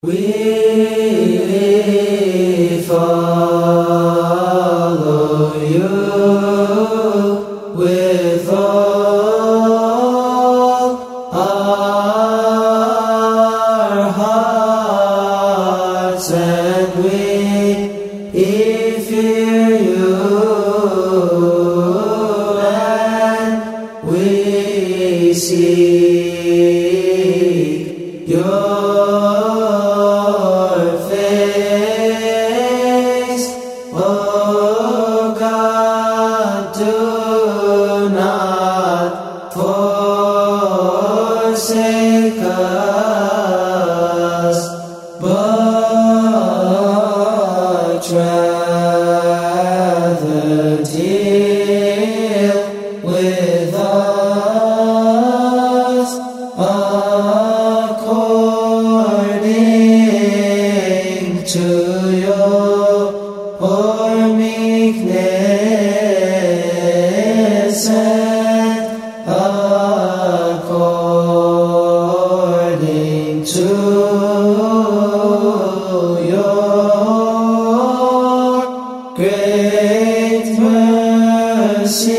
We follow you with all our hearts, and we fear you, and we seek your to your great mercy.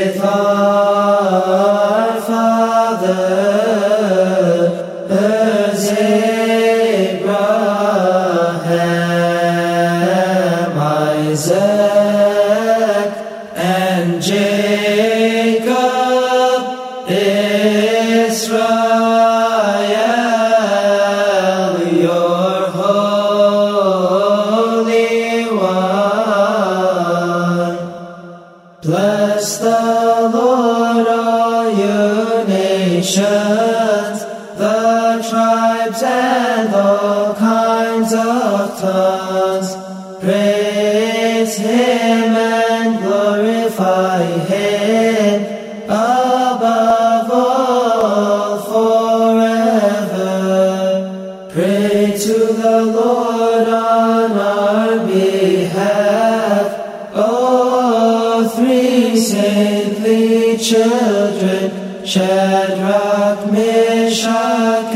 with Bless the Lord, all you nations, the tribes and all kinds of tongues. Praise Him and glorify Him above all forever. Pray to the Lord on saintly children, Shadrach, Meshach,